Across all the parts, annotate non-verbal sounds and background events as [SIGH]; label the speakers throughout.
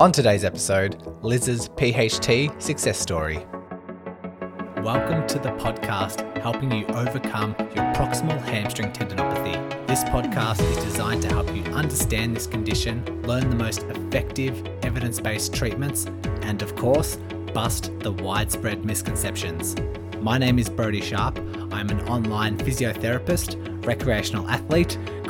Speaker 1: On today's episode, Liz's PHT success story. Welcome to the podcast helping you overcome your proximal hamstring tendinopathy. This podcast is designed to help you understand this condition, learn the most effective evidence based treatments, and of course, bust the widespread misconceptions. My name is Brodie Sharp. I'm an online physiotherapist, recreational athlete,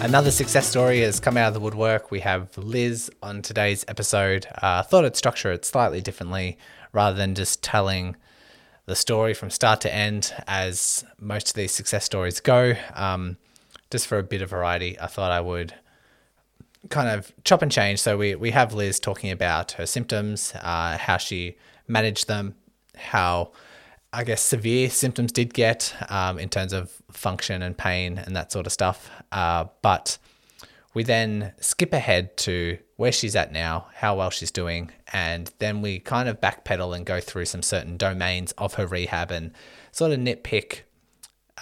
Speaker 1: Another success story has come out of the woodwork. We have Liz on today's episode. Uh, thought I'd structure it slightly differently rather than just telling the story from start to end, as most of these success stories go. Um, just for a bit of variety, I thought I would kind of chop and change. So we, we have Liz talking about her symptoms, uh, how she managed them, how I guess severe symptoms did get um, in terms of function and pain and that sort of stuff. Uh, but we then skip ahead to where she's at now, how well she's doing, and then we kind of backpedal and go through some certain domains of her rehab and sort of nitpick,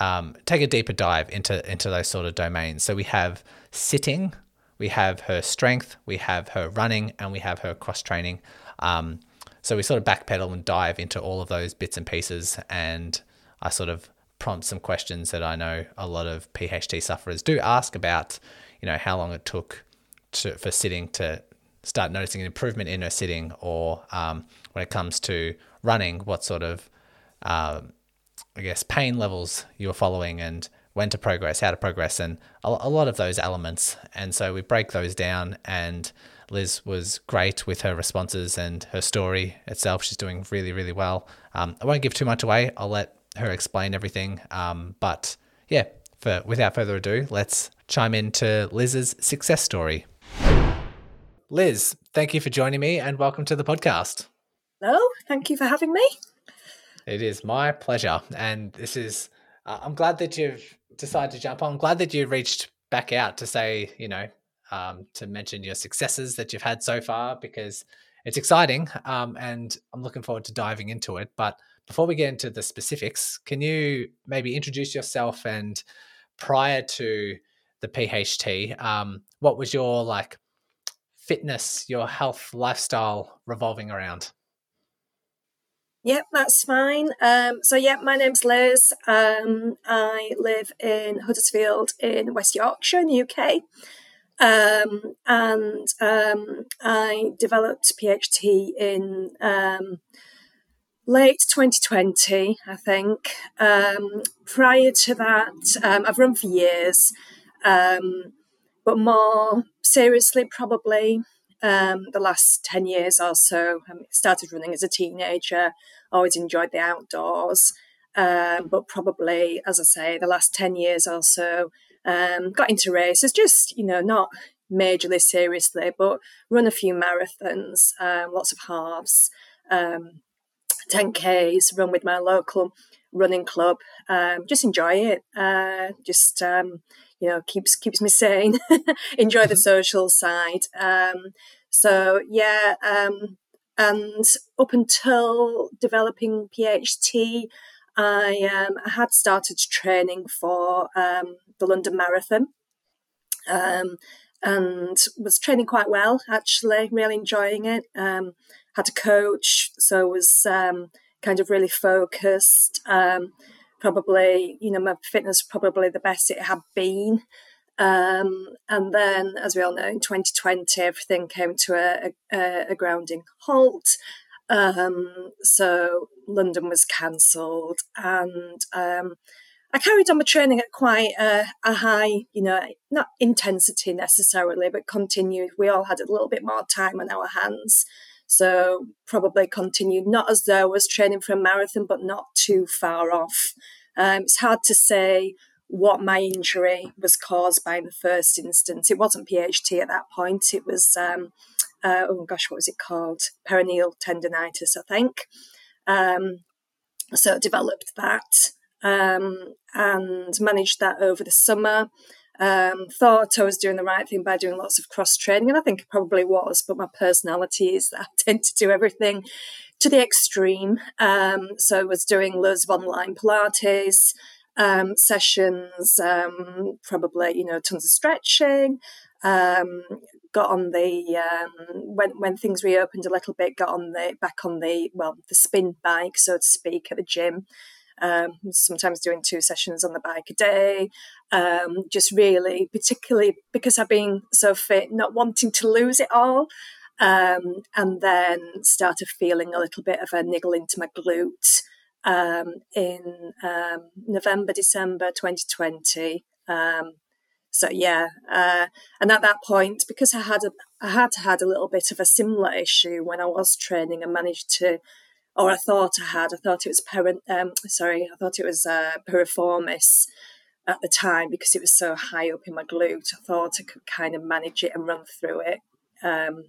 Speaker 1: um, take a deeper dive into into those sort of domains. So we have sitting, we have her strength, we have her running, and we have her cross training. Um, so we sort of backpedal and dive into all of those bits and pieces, and I sort of prompt some questions that I know a lot of PHT sufferers do ask about, you know, how long it took to, for sitting to start noticing an improvement in her sitting, or um, when it comes to running, what sort of, um, I guess, pain levels you're following, and when to progress, how to progress, and a, a lot of those elements. And so we break those down and Liz was great with her responses and her story itself. She's doing really, really well. Um, I won't give too much away. I'll let her explain everything. Um, but yeah, for without further ado, let's chime into Liz's success story. Liz, thank you for joining me and welcome to the podcast.
Speaker 2: Hello, thank you for having me.
Speaker 1: It is my pleasure. And this is, uh, I'm glad that you've decided to jump on. I'm glad that you reached back out to say, you know, um, to mention your successes that you've had so far because it's exciting um, and I'm looking forward to diving into it. But before we get into the specifics, can you maybe introduce yourself and prior to the PHT, um, what was your like fitness, your health, lifestyle revolving around?
Speaker 2: Yep, that's fine. Um, so, yeah, my name's Liz. Um, I live in Huddersfield in West Yorkshire in the UK. Um, and um, I developed PHT in um, late 2020, I think. Um, prior to that, um, I've run for years, um, but more seriously, probably the last 10 years or so. I started running as a teenager, always enjoyed the outdoors. but probably, as I say, the last 10 years or so, um, got into races, just, you know, not majorly seriously, but run a few marathons, um, lots of halves, um, 10Ks, run with my local running club. Um, just enjoy it. Uh, just, um, you know, keeps keeps me sane. [LAUGHS] enjoy the mm-hmm. social side. Um, so, yeah, um, and up until developing PHT, I, um, had started training for um, the London Marathon um, and was training quite well, actually, really enjoying it. Um, had a coach, so was um, kind of really focused. Probably, you know, my fitness probably the best it had been. Um, and then, as we all know, in 2020, everything came to a, a, a grounding halt. Um, so London was cancelled, and um, I carried on my training at quite a, a, high, you know, not intensity necessarily, but continued. We all had a little bit more time on our hands. So probably continued, not as though I was training for a marathon, but not too far off. Um, it's hard to say what my injury was caused by in the first instance. It wasn't PHT at that point. It was um, uh, oh gosh, what was it called? Peroneal tendonitis, I think. Um, so developed that um, and managed that over the summer. Um, thought I was doing the right thing by doing lots of cross training, and I think it probably was. But my personality is that I tend to do everything to the extreme. Um, so I was doing loads of online Pilates um, sessions, um, probably you know tons of stretching. Got on the um, when when things reopened a little bit, got on the back on the well the spin bike, so to speak, at the gym. Um, sometimes doing two sessions on the bike a day. Um, just really, particularly because I've been so fit, not wanting to lose it all. Um, and then started feeling a little bit of a niggle into my glute um, in um, November, December 2020. So yeah, uh, and at that point, because I had a, I had had a little bit of a similar issue when I was training, and managed to or I thought I had. I thought it was parent. Um, sorry, I thought it was uh, piriformis at the time because it was so high up in my glute. I thought I could kind of manage it and run through it. Um,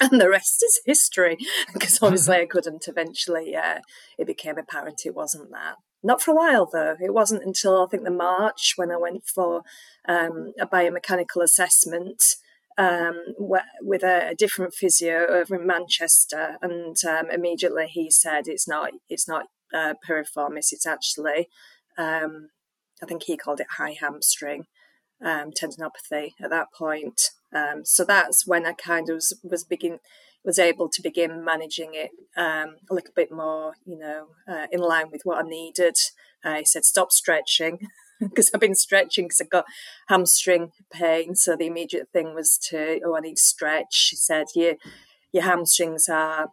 Speaker 2: and the rest is history [LAUGHS] because obviously I couldn't. Eventually, uh, it became apparent it wasn't that. Not for a while though. It wasn't until I think the March when I went for um, a biomechanical assessment um, with a, a, different physio over in Manchester, and um, immediately he said it's not it's not uh, piriformis. It's actually um, I think he called it high hamstring um, tendinopathy at that point. Um, so that's when I kind of was, was begin was able to begin managing it um, a little bit more, you know, uh, in line with what I needed. He said, "Stop stretching." [LAUGHS] because I've been stretching because I've got hamstring pain. So the immediate thing was to, oh, I need to stretch. She said, your, your hamstrings are,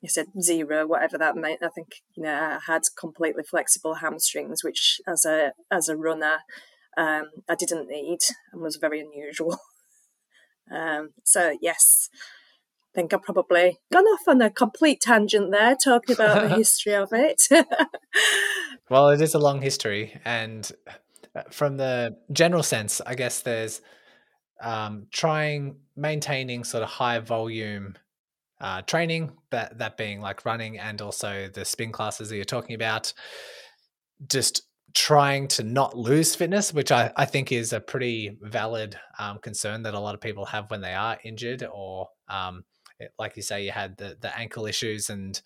Speaker 2: he said zero, whatever that meant. I think, you know, I had completely flexible hamstrings, which as a, as a runner, um, I didn't need and was very unusual. [LAUGHS] um, so yes, I think I've probably gone off on a complete tangent there, talking about the [LAUGHS] history of it. [LAUGHS]
Speaker 1: well, it is a long history, and uh, from the general sense, I guess there's um, trying maintaining sort of high volume uh, training, that that being like running and also the spin classes that you're talking about. Just trying to not lose fitness, which I, I think is a pretty valid um, concern that a lot of people have when they are injured or, um, like you say, you had the, the ankle issues and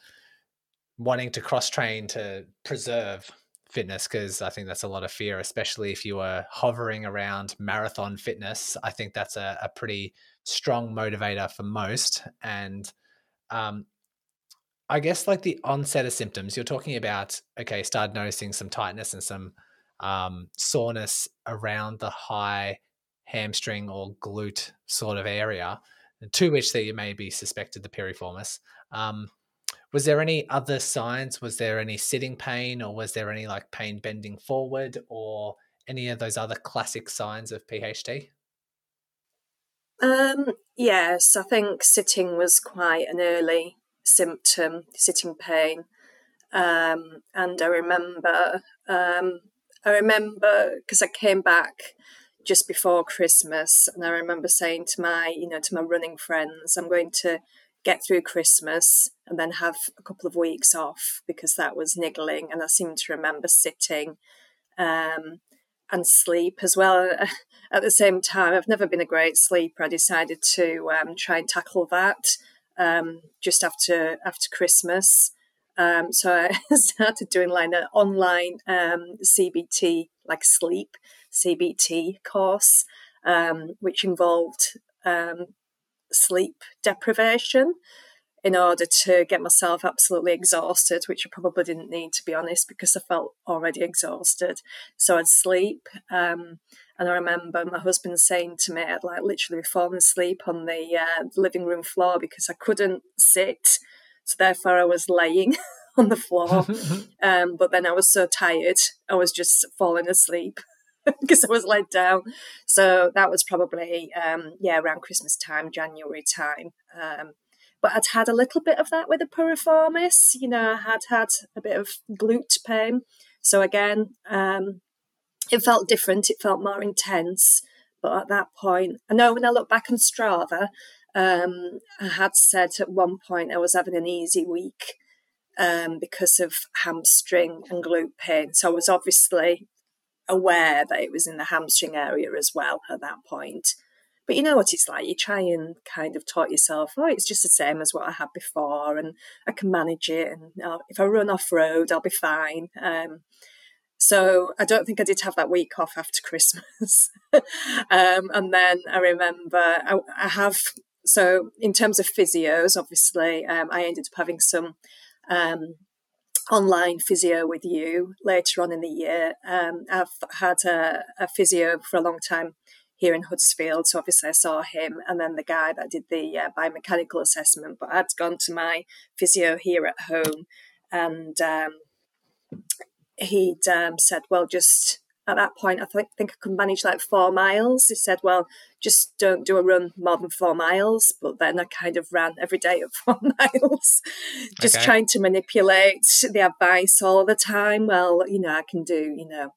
Speaker 1: wanting to cross train to preserve fitness because I think that's a lot of fear, especially if you are hovering around marathon fitness. I think that's a, a pretty strong motivator for most. And um, I guess like the onset of symptoms, you're talking about, okay, start noticing some tightness and some um, soreness around the high hamstring or glute sort of area, to which you may be suspected the piriformis. Um, was there any other signs? Was there any sitting pain, or was there any like pain bending forward, or any of those other classic signs of PHT?
Speaker 2: Um, yes, I think sitting was quite an early symptom, sitting pain. Um, and I remember, um, I remember because I came back just before Christmas, and I remember saying to my, you know, to my running friends, I'm going to get through Christmas and then have a couple of weeks off because that was niggling. And I seem to remember sitting um, and sleep as well [LAUGHS] at the same time. I've never been a great sleeper. I decided to um, try and tackle that um, just after after Christmas. Um, so I [LAUGHS] started doing like an online um, CBT, like sleep CBT course, um, which involved um, sleep deprivation in order to get myself absolutely exhausted, which I probably didn't need to be honest, because I felt already exhausted. So I'd sleep. Um, and I remember my husband saying to me, I'd like literally fallen asleep on the uh, living room floor because I couldn't sit. So therefore I was laying [LAUGHS] on the floor. [LAUGHS] um, but then I was so tired, I was just falling asleep [LAUGHS] because I was let down. So that was probably um, yeah around Christmas time, January time. Um, but I'd had a little bit of that with the piriformis. You know, I had had a bit of glute pain. So again, um, it felt different. It felt more intense. But at that point, I know when I look back on Strava, um, I had said at one point I was having an easy week. um, because of hamstring and glute pain. So I was obviously aware that it was in the hamstring area as well at that point. But you know what it's like. You try and kind of talk yourself, oh, it's just the same as what I had before, and I can manage it. And uh, if I run off road, I'll be fine. Um, so I don't think I did have that week off after [LAUGHS] Christmas. um, and then I remember I, I, have, so in terms of physios, obviously, um, I ended up having some um, online physio with you later on in the year. Um, I've had a, a, physio for a long time here in Huddersfield, so obviously I saw him, and then the guy that did the uh, biomechanical assessment. But I'd gone to my physio here at home, and um, he'd um, said, "Well, just." At that point, I think, think I could manage like four miles. He said, Well, just don't do a run more than four miles. But then I kind of ran every day at [LAUGHS] four miles, just okay. trying to manipulate the advice all the time. Well, you know, I can do, you know,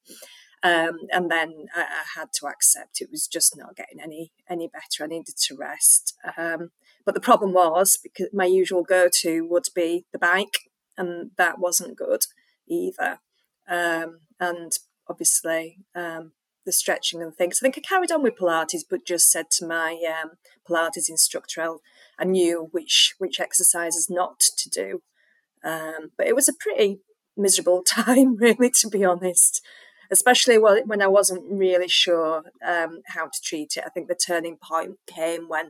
Speaker 2: um, and then I, I, had to accept it was just not getting any any better. I needed to rest. Um, but the problem was because my usual go to would be the bike, and that wasn't good either. Um, and obviously, um, the stretching and things. I think I carried on with Pilates, but just said to my um, Pilates instructor, I knew which which exercises not to do. Um, but it was a pretty miserable [LAUGHS] time, really, to be honest especially when I wasn't really sure um, how to treat it. I think the turning point came when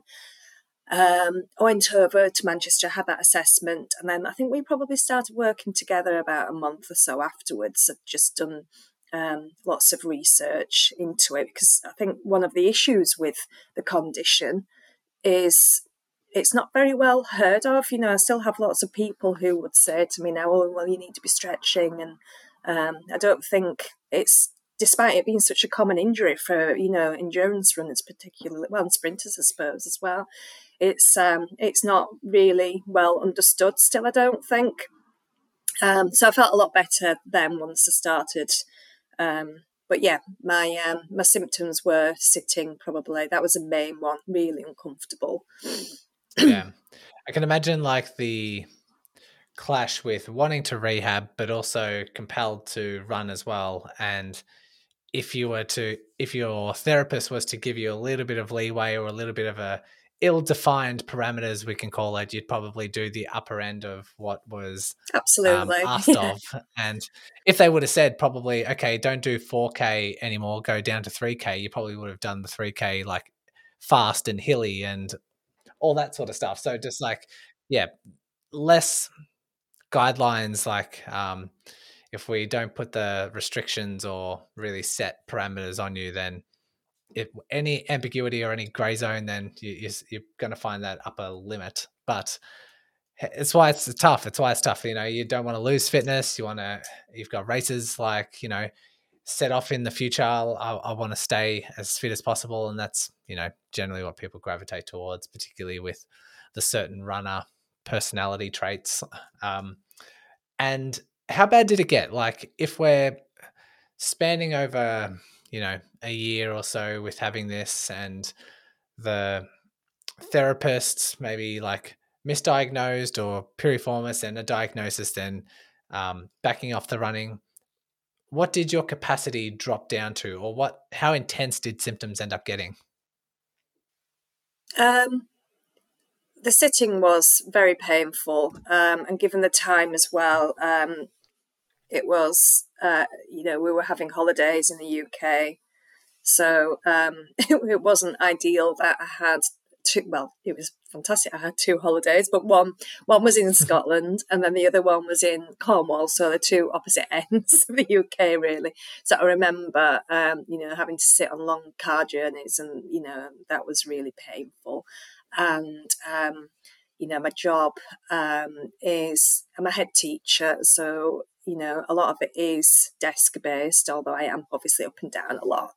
Speaker 2: um, I went over to Manchester, had that assessment, and then I think we probably started working together about a month or so afterwards. I've just done um, lots of research into it because I think one of the issues with the condition is it's not very well heard of. You know, I still have lots of people who would say to me now, "Oh, well, you need to be stretching," and um, I don't think it's despite it being such a common injury for you know endurance runners, particularly well, and sprinters, I suppose as well. It's um, it's not really well understood still. I don't think. Um, so I felt a lot better then once I started. Um, but yeah, my um, my symptoms were sitting. Probably that was the main one. Really uncomfortable.
Speaker 1: yeah, I can imagine like the clash with wanting to rehab but also compelled to run as well and if you were to if your therapist was to give you a little bit of leeway or a little bit of a ill-defined parameters we can call it. You'd probably do the upper end of what was
Speaker 2: um, absolutely.
Speaker 1: um, [LAUGHS] asked of. And if they would have said probably okay don't do 4k anymore go down to 3k you probably would have done the 3k like fast and hilly and all that sort of stuff. So just like yeah less guidelines like um, if we don't put the restrictions or really set parameters on you, then if any ambiguity or any gray zone, then you, are going to find that upper limit. But it's why it's tough. It's why it's tough. You know, you don't want to lose fitness. You want to. You've got races like you know set off in the future. I, I want to stay as fit as possible, and that's you know generally what people gravitate towards, particularly with the certain runner personality traits. Um, and how bad did it get? Like, if we're spanning over, you know, a year or so with having this, and the therapists maybe like misdiagnosed or piriformis and a diagnosis, then um, backing off the running. What did your capacity drop down to, or what? How intense did symptoms end up getting?
Speaker 2: Um, the sitting was very painful, um, and given the time as well, um, it was uh, you know we were having holidays in the UK, so um, it, [LAUGHS] it, wasn't ideal that I had two. Well, it was fantastic. I had two holidays, but one one was in [LAUGHS] Scotland, and then the other one was in Cornwall. So the two opposite [LAUGHS] ends of the UK, really. So I remember, um, you know, having to sit on long car journeys, and you know that was really painful and um, you know my job um, is I'm a head teacher, so you know a lot of it is desk based, although I am obviously up and down a lot.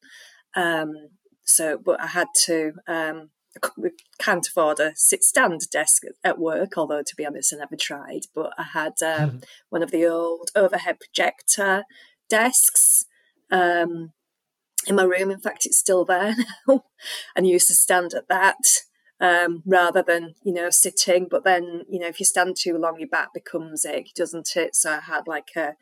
Speaker 2: Um, so, but I had to. Um, [LAUGHS] we can't afford a sit stand desk at work, although to be honest, I never tried. But I had um, mm-hmm. [LAUGHS] one of the old overhead projector desks um, in my room. In fact, it's still there [LAUGHS] now. and used to stand at that um, rather than you know sitting. But then you know if you stand too long, your back becomes ache, doesn't it? So I had like a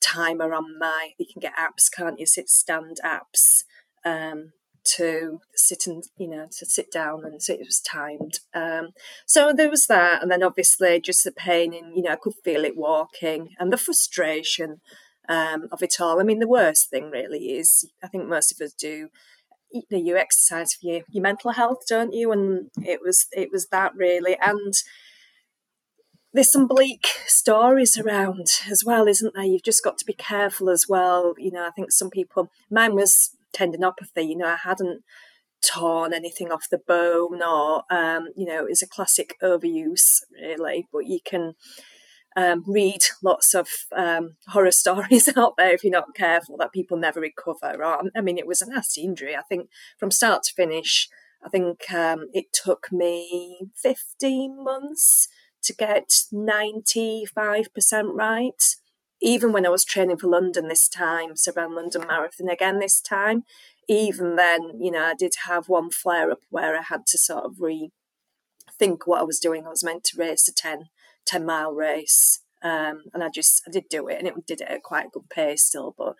Speaker 2: timer on my. You can get apps, can't you? Sit stand apps. Um, to sit and you know to sit down and so it was timed um, so there was that and then obviously just the pain and you know i could feel it walking and the frustration um, of it all i mean the worst thing really is i think most of us do you you exercise for your, your mental health don't you? And it was it was that really. And there's some bleak stories around as well isn't there? You've just got to be careful as well. You know i think some people mine was tendinopathy. You know i hadn't torn anything off the bone or um, you know it's a classic overuse really. But you can um, read lots of um, horror [LAUGHS] stories out there if you're not careful that people never recover. Or, I mean, it was a nasty injury. I think from start to finish, I think um, it took me 15 months to get 95% right. Even when I was training for London this time, so around London Marathon again this time, even then, you know, I did have one flare up where I had to sort of rethink what I was doing. I was meant to race a 10 10 mile race. Um, and I just, I did do it and it did it at quite a good pace still, but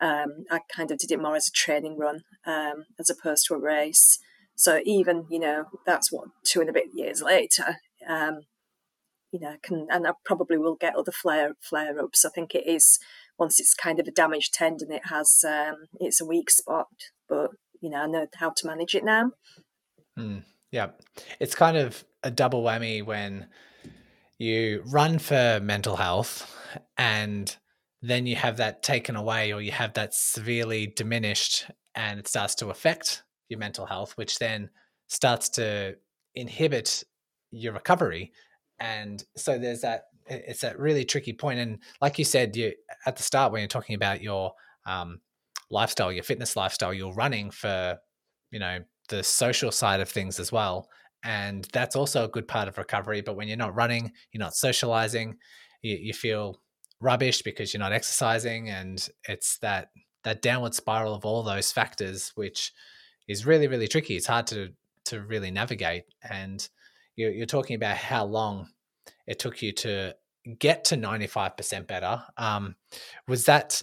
Speaker 2: um, I kind of did it more as a training run um, as opposed to a race. So even, you know, that's what, two and a bit years later, um, you know, can, and I probably will get other flare, flare ups. I think it is, once it's kind of a damaged tendon, it has, um, it's a weak spot, but, you know, I know how to manage it now.
Speaker 1: Mm, yeah. It's kind of a double whammy when, you run for mental health and then you have that taken away or you have that severely diminished and it starts to affect your mental health which then starts to inhibit your recovery. And so there's that it's that really tricky point. And like you said you at the start when you're talking about your um, lifestyle your fitness lifestyle you're running for you know the social side of things as well and that's also a good part of recovery but when you're not running you're not socializing you, you feel rubbish because you're not exercising and it's that that downward spiral of all those factors which is really really tricky. It's hard to to really navigate and you're, you're talking about how long it took you to get to 95% better. Um, was that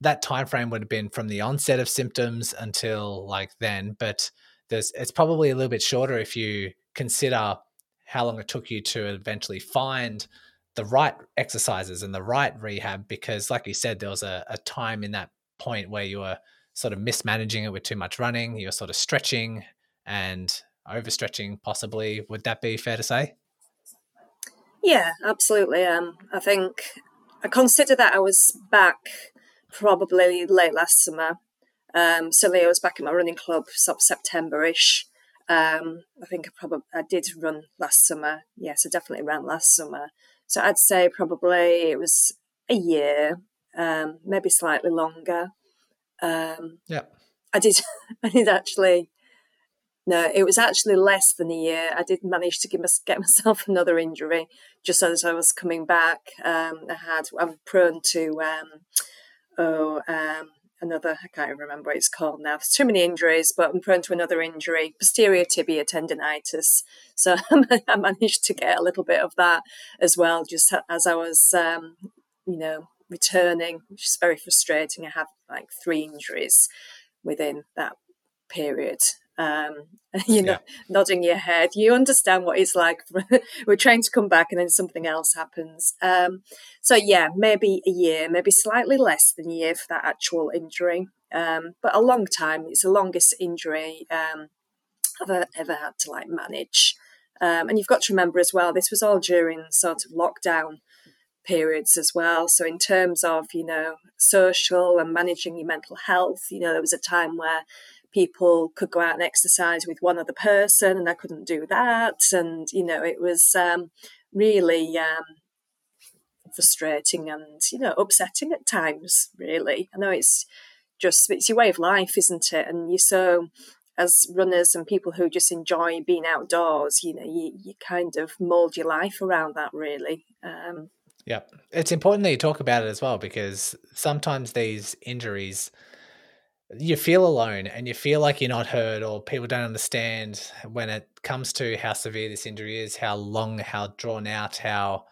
Speaker 1: that time frame would have been from the onset of symptoms until like then but there's it's probably a little bit shorter if you consider how long it took you to eventually find the right exercises and the right rehab because like you said there was a, a time in that point where you were sort of mismanaging it with too much running you were sort of stretching and overstretching possibly. Would that be fair to say?
Speaker 2: Yeah absolutely. Um i think i consider that i was back probably late last summer um, so Leo was back at my running club sort of September-ish. Um, I think I probably I did run last summer. Yes, I definitely ran last summer. So I'd say probably it was a year, um, maybe slightly longer. Um,
Speaker 1: yeah,
Speaker 2: I did. [LAUGHS] I did actually. No, it was actually less than a year. I did manage to give, get myself [LAUGHS] another injury just as I was coming back. Um, I had. I'm prone to. Um, oh, um, another, I can't remember what it's called now. There's too many injuries, but I'm prone to another injury, posterior tibia tendonitis. So [LAUGHS] I managed to get a little bit of that as well, just as I was, um, you know, returning, which is very frustrating. I have like three injuries within that period. Um, [LAUGHS] you know, yeah. nodding your head. You understand what it's like. [LAUGHS] We're trying to come back, and then something else happens. Um, so yeah, maybe a year, maybe slightly less than a year for that actual injury, um, but a long time. It's the longest injury um, I've ever, ever had to like manage. Um, and you've got to remember as well, this was all during sort of lockdown periods as well. So, in terms of, you know, social and managing your mental health, you know, there was a time where people could go out and exercise with one other person and I couldn't do that. And, you know, it was um, really um, frustrating and, you know, upsetting at times, really. I know it's just, it's your way of life, isn't it? And you're so, as runners and people who just enjoy being outdoors, you know, you, you kind of mold your life around that, really. Um,
Speaker 1: yeah, it's important that you talk about it as well because sometimes these injuries you feel alone and you feel like you're not heard or people don't understand when it comes to how severe this injury is, how long, how drawn out, how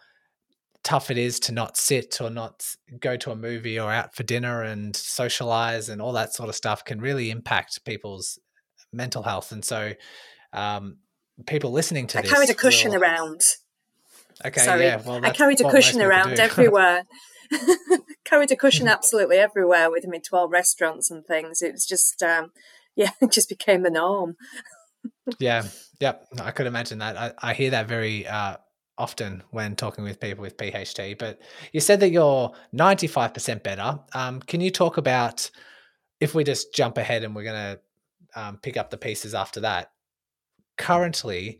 Speaker 1: tough it is to not sit or not go to a movie or out for dinner and socialize and all that sort of stuff can really impact people's mental health. And so, um, people listening to
Speaker 2: I
Speaker 1: this,
Speaker 2: carried a cushion
Speaker 1: will,
Speaker 2: around.
Speaker 1: Okay,
Speaker 2: Sorry.
Speaker 1: yeah. Well,
Speaker 2: I carried a cushion around [LAUGHS] everywhere. [LAUGHS] carried a cushion absolutely everywhere with me to all restaurants and things. It was just, um, [LAUGHS] yeah, it just became the norm.
Speaker 1: yeah, yeah. I could imagine that. I, I hear that very uh, often when talking with people with PHT. But you said that you're 95% better. Um, can you talk about if we just jump ahead and we're going to um, pick up the pieces after that? Currently,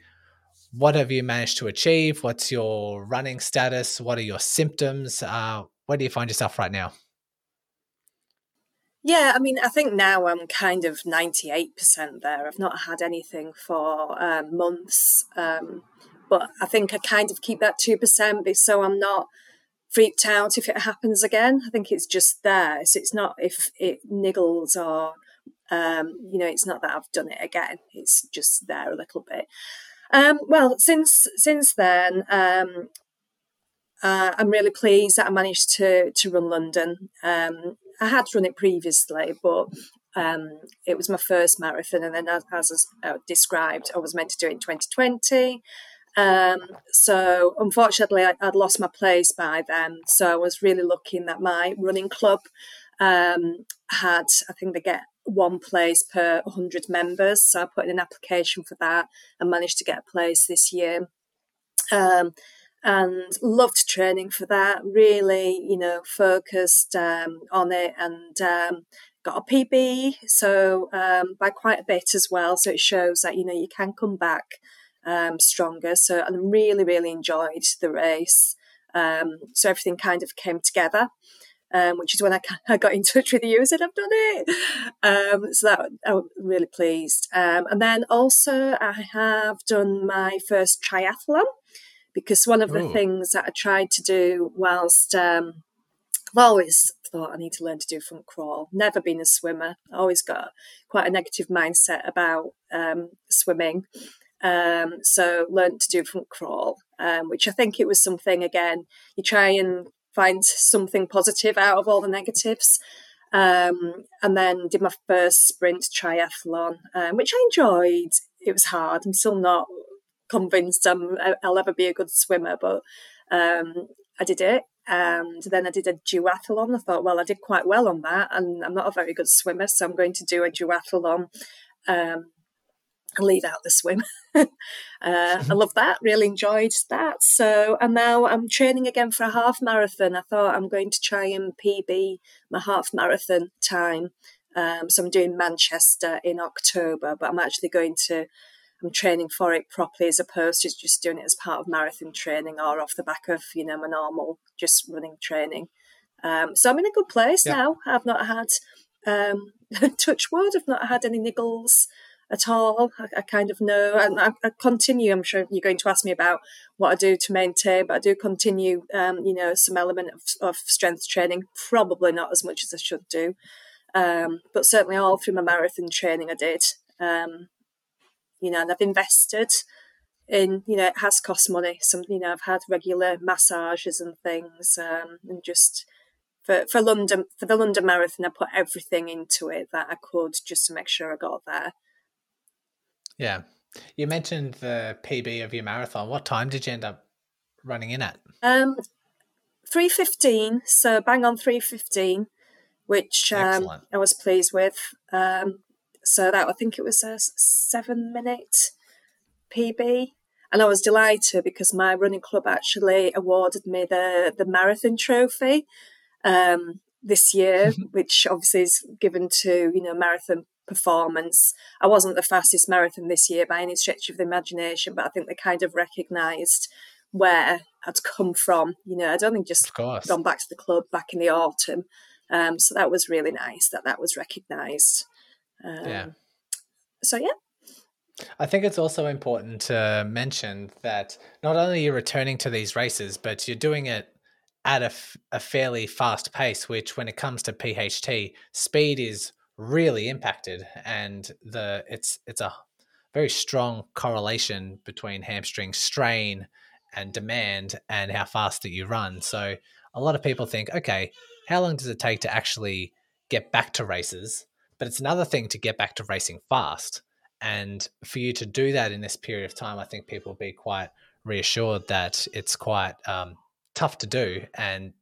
Speaker 1: what have you managed to achieve? What's your running status? What are your symptoms? Uh, where do you find yourself right now?
Speaker 2: Yeah, I mean, I think now I'm kind of 98% there. I've not had anything for um, months. Um, but I think I kind of keep that 2% so I'm not freaked out if it happens again. I think it's just there. So it's not if it niggles or, um, you know, it's not that I've done it again. It's just there a little bit. Um, well, since since then, um, uh, I'm really pleased that I managed to to run London. Um, I had run it previously, but um, it was my first marathon, and then as, as I described, I was meant to do it in 2020. Um, so unfortunately, I, would lost my place by then. So I was really looking that my running club um, had, I think they get one place per 100 members. So I put in an application for that and managed to get a place this year. Um, and loved training for that. Really, you know, focused um, on it and um, got a PB. So um, by quite a bit as well. So it shows that you know you can come back um, stronger. So I really, really enjoyed the race. Um, so everything kind of came together. Um, which is when I, [LAUGHS] I, got in touch with you and said I've done it. Um, so that I'm really pleased. Um, and then also I have done my first triathlon because one of the Ooh. things that I tried to do whilst um, I've always thought I need to learn to do front crawl. Never been a swimmer. I always got quite a negative mindset about um, swimming. Um, so learned to do front crawl, um, which I think it was something again. You try and find something positive out of all the negatives. Um, and then did my first sprint triathlon, um, which I enjoyed. It was hard. I'm still not convinced I'm, I'll ever be a good swimmer, but um, I did it. And then I did a duathlon. I thought, well, I did quite well on that, and I'm not a very good swimmer, so I'm going to do a duathlon um, and leave out the swim. [LAUGHS] uh, I love that, really enjoyed that. So, and now I'm training again for a half marathon. I thought I'm going to try and PB my half marathon time. Um, so I'm doing Manchester in October, but I'm actually going to, I'm training for it properly as opposed to just doing it as part of marathon training or off the back of, you know, my normal just running training. Um, so I'm in a good place yeah. now. I've not had, um, [LAUGHS] touch wood, I've not had any niggles at all. I, I kind of know, and I, I, continue. I'm sure you're going to ask me about what I do to maintain, but I do continue, um, you know, some element of, of, strength training. Probably not as much as I should do, um, but certainly all through my marathon training I did. Um, you know, and I've invested in, you know, it has cost money. Some, you know, I've had regular massages and things, um, and just for, for London for the London Marathon, I put everything into it that I could just to make sure I got there.
Speaker 1: Yeah. You mentioned the PB of your marathon. What time did you end up running in at?
Speaker 2: Um, 3.15, so bang on 3.15, which um, I was pleased with. Um, so that I think it was a seven minute PB. And I was delighted because my running club actually awarded me the, the marathon trophy um, this year, [LAUGHS] which obviously is given to, you know, marathon performance. I wasn't the fastest marathon this year by any stretch of the imagination, but I think they kind of recognised where I'd come from. You know, I'd only just gone back to the club back in the autumn. Um, so that was really nice that that was recognised. Um, yeah. So, yeah.
Speaker 1: I think it's also important to mention that not only you're returning to these races, but you're doing it at a, f- a fairly fast pace, which when it comes to PHT, speed is really impacted, and the it's it's a very strong correlation between hamstring strain and demand and how fast that you run. So a lot of people think, okay, how long does it take to actually get back to races? But it's another thing to get back to racing fast. And for you to do that in this period of time, I think people will be quite reassured that it's quite um, tough to do and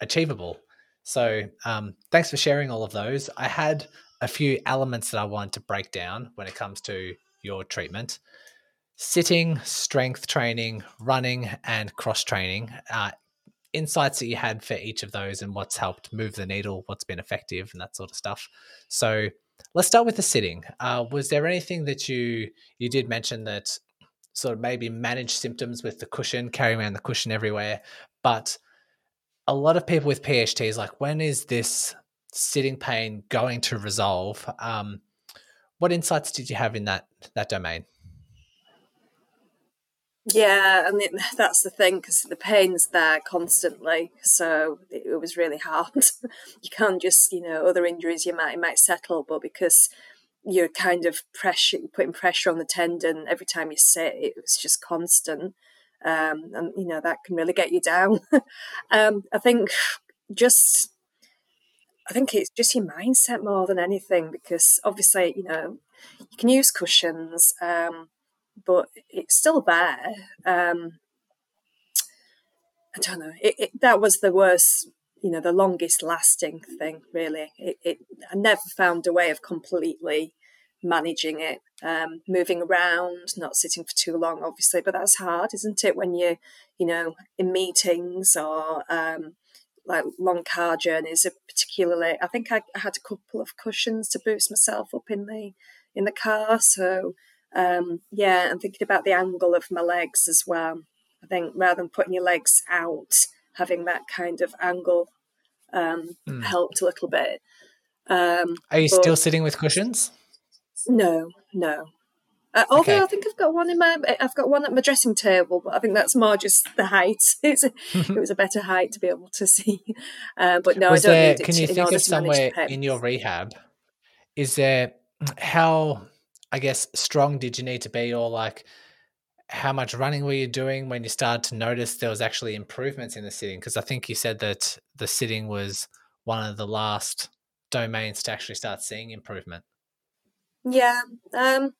Speaker 1: achievable. So um, thanks for sharing all of those. I had a few elements that I wanted to break down when it comes to your treatment sitting, strength training, running, and cross training. Uh, insights that you had for each of those and what's helped move the needle, what's been effective, and that sort of stuff. So let's start with the sitting. Uh, was there anything that you you did mention that sort of maybe manage symptoms with the cushion, carrying around the cushion everywhere, but a lot of people with PHT is like, when is this sitting pain going to resolve? Um, what insights did you have in that that domain?
Speaker 2: Yeah, and mean [LAUGHS] that's the thing because the pain's there constantly, so it, it was really hard. [LAUGHS] you can't just, you know, other injuries you might it might settle, but because you're kind of pressure putting pressure on the tendon every time you sit, it was just constant, um, and you know that can really get you down. [LAUGHS] um, I think just I think it's just your mindset more than anything because obviously, you know, you can use cushions, um, but it's still there. Um, I don't know. It, it, that was the worst, you know, the longest lasting thing, really. It, it I never found a way of completely managing it, um, moving around, not sitting for too long, obviously, but that's hard, isn't it? When you, you know, in meetings or um, like long car journeys, particularly. I think I, I had a couple of cushions to boost myself up in the in the car. So um, yeah, I'm thinking about the angle of my legs as well. I think rather than putting your legs out, having that kind of angle um, mm. helped a little bit. Um,
Speaker 1: Are you but, still sitting with cushions?
Speaker 2: No, no. Uh, although okay. I think I've got one in my, I've got one at my dressing table, but I think that's more just the height. [LAUGHS] It's a, [LAUGHS] it was a better height to be able to see. Uh, but no, was I don't there, need it.
Speaker 1: Can you think of somewhere in your rehab? Is there how I guess strong did you need to be, or like how much running were you doing when you started to notice there was actually improvements in the sitting? Because I think you said that the sitting was one of the last domains to actually start seeing improvement.
Speaker 2: Yeah, um,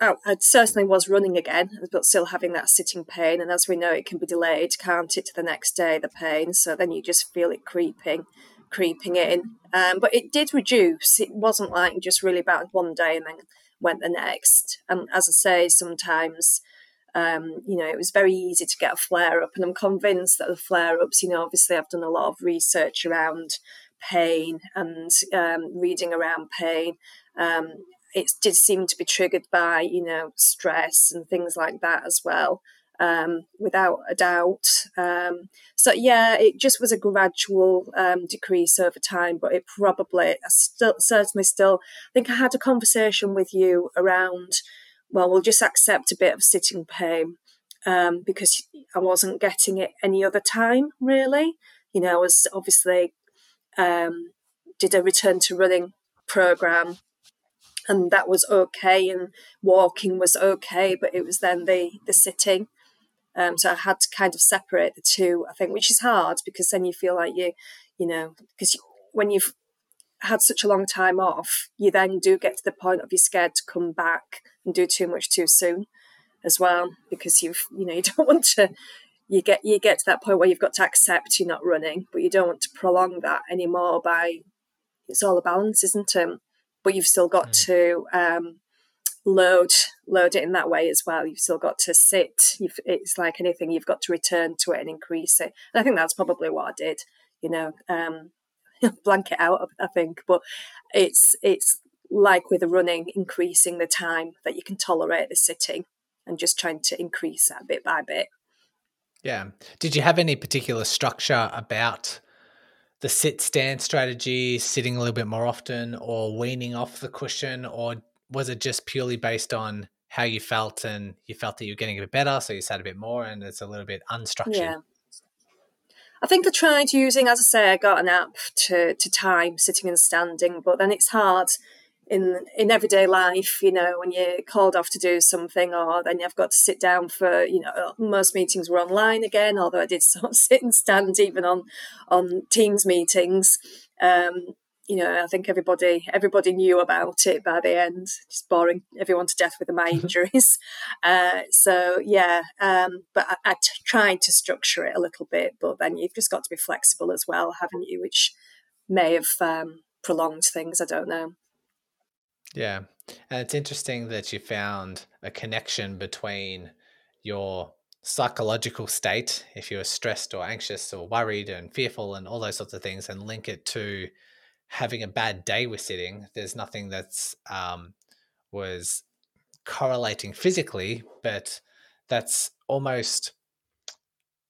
Speaker 2: I, I certainly was running again, but still having that sitting pain. And as we know, it can be delayed, can't it, to the next day, the pain. So then you just feel it creeping creeping in. Um, but it did reduce. It wasn't like just really bad one day and then went the next. And as I say, sometimes, um, you know, it was very easy to get a flare up. And I'm convinced that the flare ups, you know, obviously I've done a lot of research around pain and um, reading around pain. Um, it did seem to be triggered by, you know, stress and things like that as well um, without a doubt. Um, so yeah, it just was a gradual um, decrease over time, but it probably still certainly still. I think I had a conversation with you around. Well, we'll just accept a bit of sitting pain um, because I wasn't getting it any other time really. You know, I was obviously um, did a return to running program and that was okay and walking was okay but it was then the the sitting um, so I had to kind of separate the two, I think, which is hard because then you feel like you, you know, because when you've had such a long time off, you then do get to the point of you're scared to come back and do too much too soon as well because you've, you know, [LAUGHS] you don't want to. You get you get to that point where you've got to accept you're not running, but you don't want to prolong that anymore. By it's all a balance, isn't it? But you've still got mm. to um, load load it in that way as well. You've still got to sit. You've, it's like anything, you've got to return to it and increase it. And I think that's probably what I did. You know, um, [LAUGHS] blank it out. I think, but it's it's like with the running, increasing the time that you can tolerate the sitting, and just trying to increase that bit by bit.
Speaker 1: Yeah. Did you have any particular structure about? the sit stand strategy, sitting a little bit more often, or weaning off the cushion, or was it just purely based on how you felt and you felt that you were getting a bit better, so you sat a bit more, and it's a little bit unstructured?
Speaker 2: Yeah. I think I tried using, as I say, I got an app to to time sitting and standing, but then it's hard in in everyday life. You know, when you're called off to do something, or then you've got to sit down for. You know, most meetings were online again, although I did [LAUGHS] sort of sit and stand even on on Teams meetings. Um, you know, I think everybody everybody knew about it by the end. Just boring everyone to death with my injuries. [LAUGHS] uh, so yeah, um, but I, I t- tried to structure it a little bit, but then you've just got to be flexible as well, haven't you? Which may have um, prolonged things. I don't know.
Speaker 1: Yeah, and it's interesting that you found a connection between your psychological state, if you're stressed or anxious or worried and fearful and all those sorts of things, and link it to having a bad day with sitting. There's nothing that's um, was correlating physically, but that's almost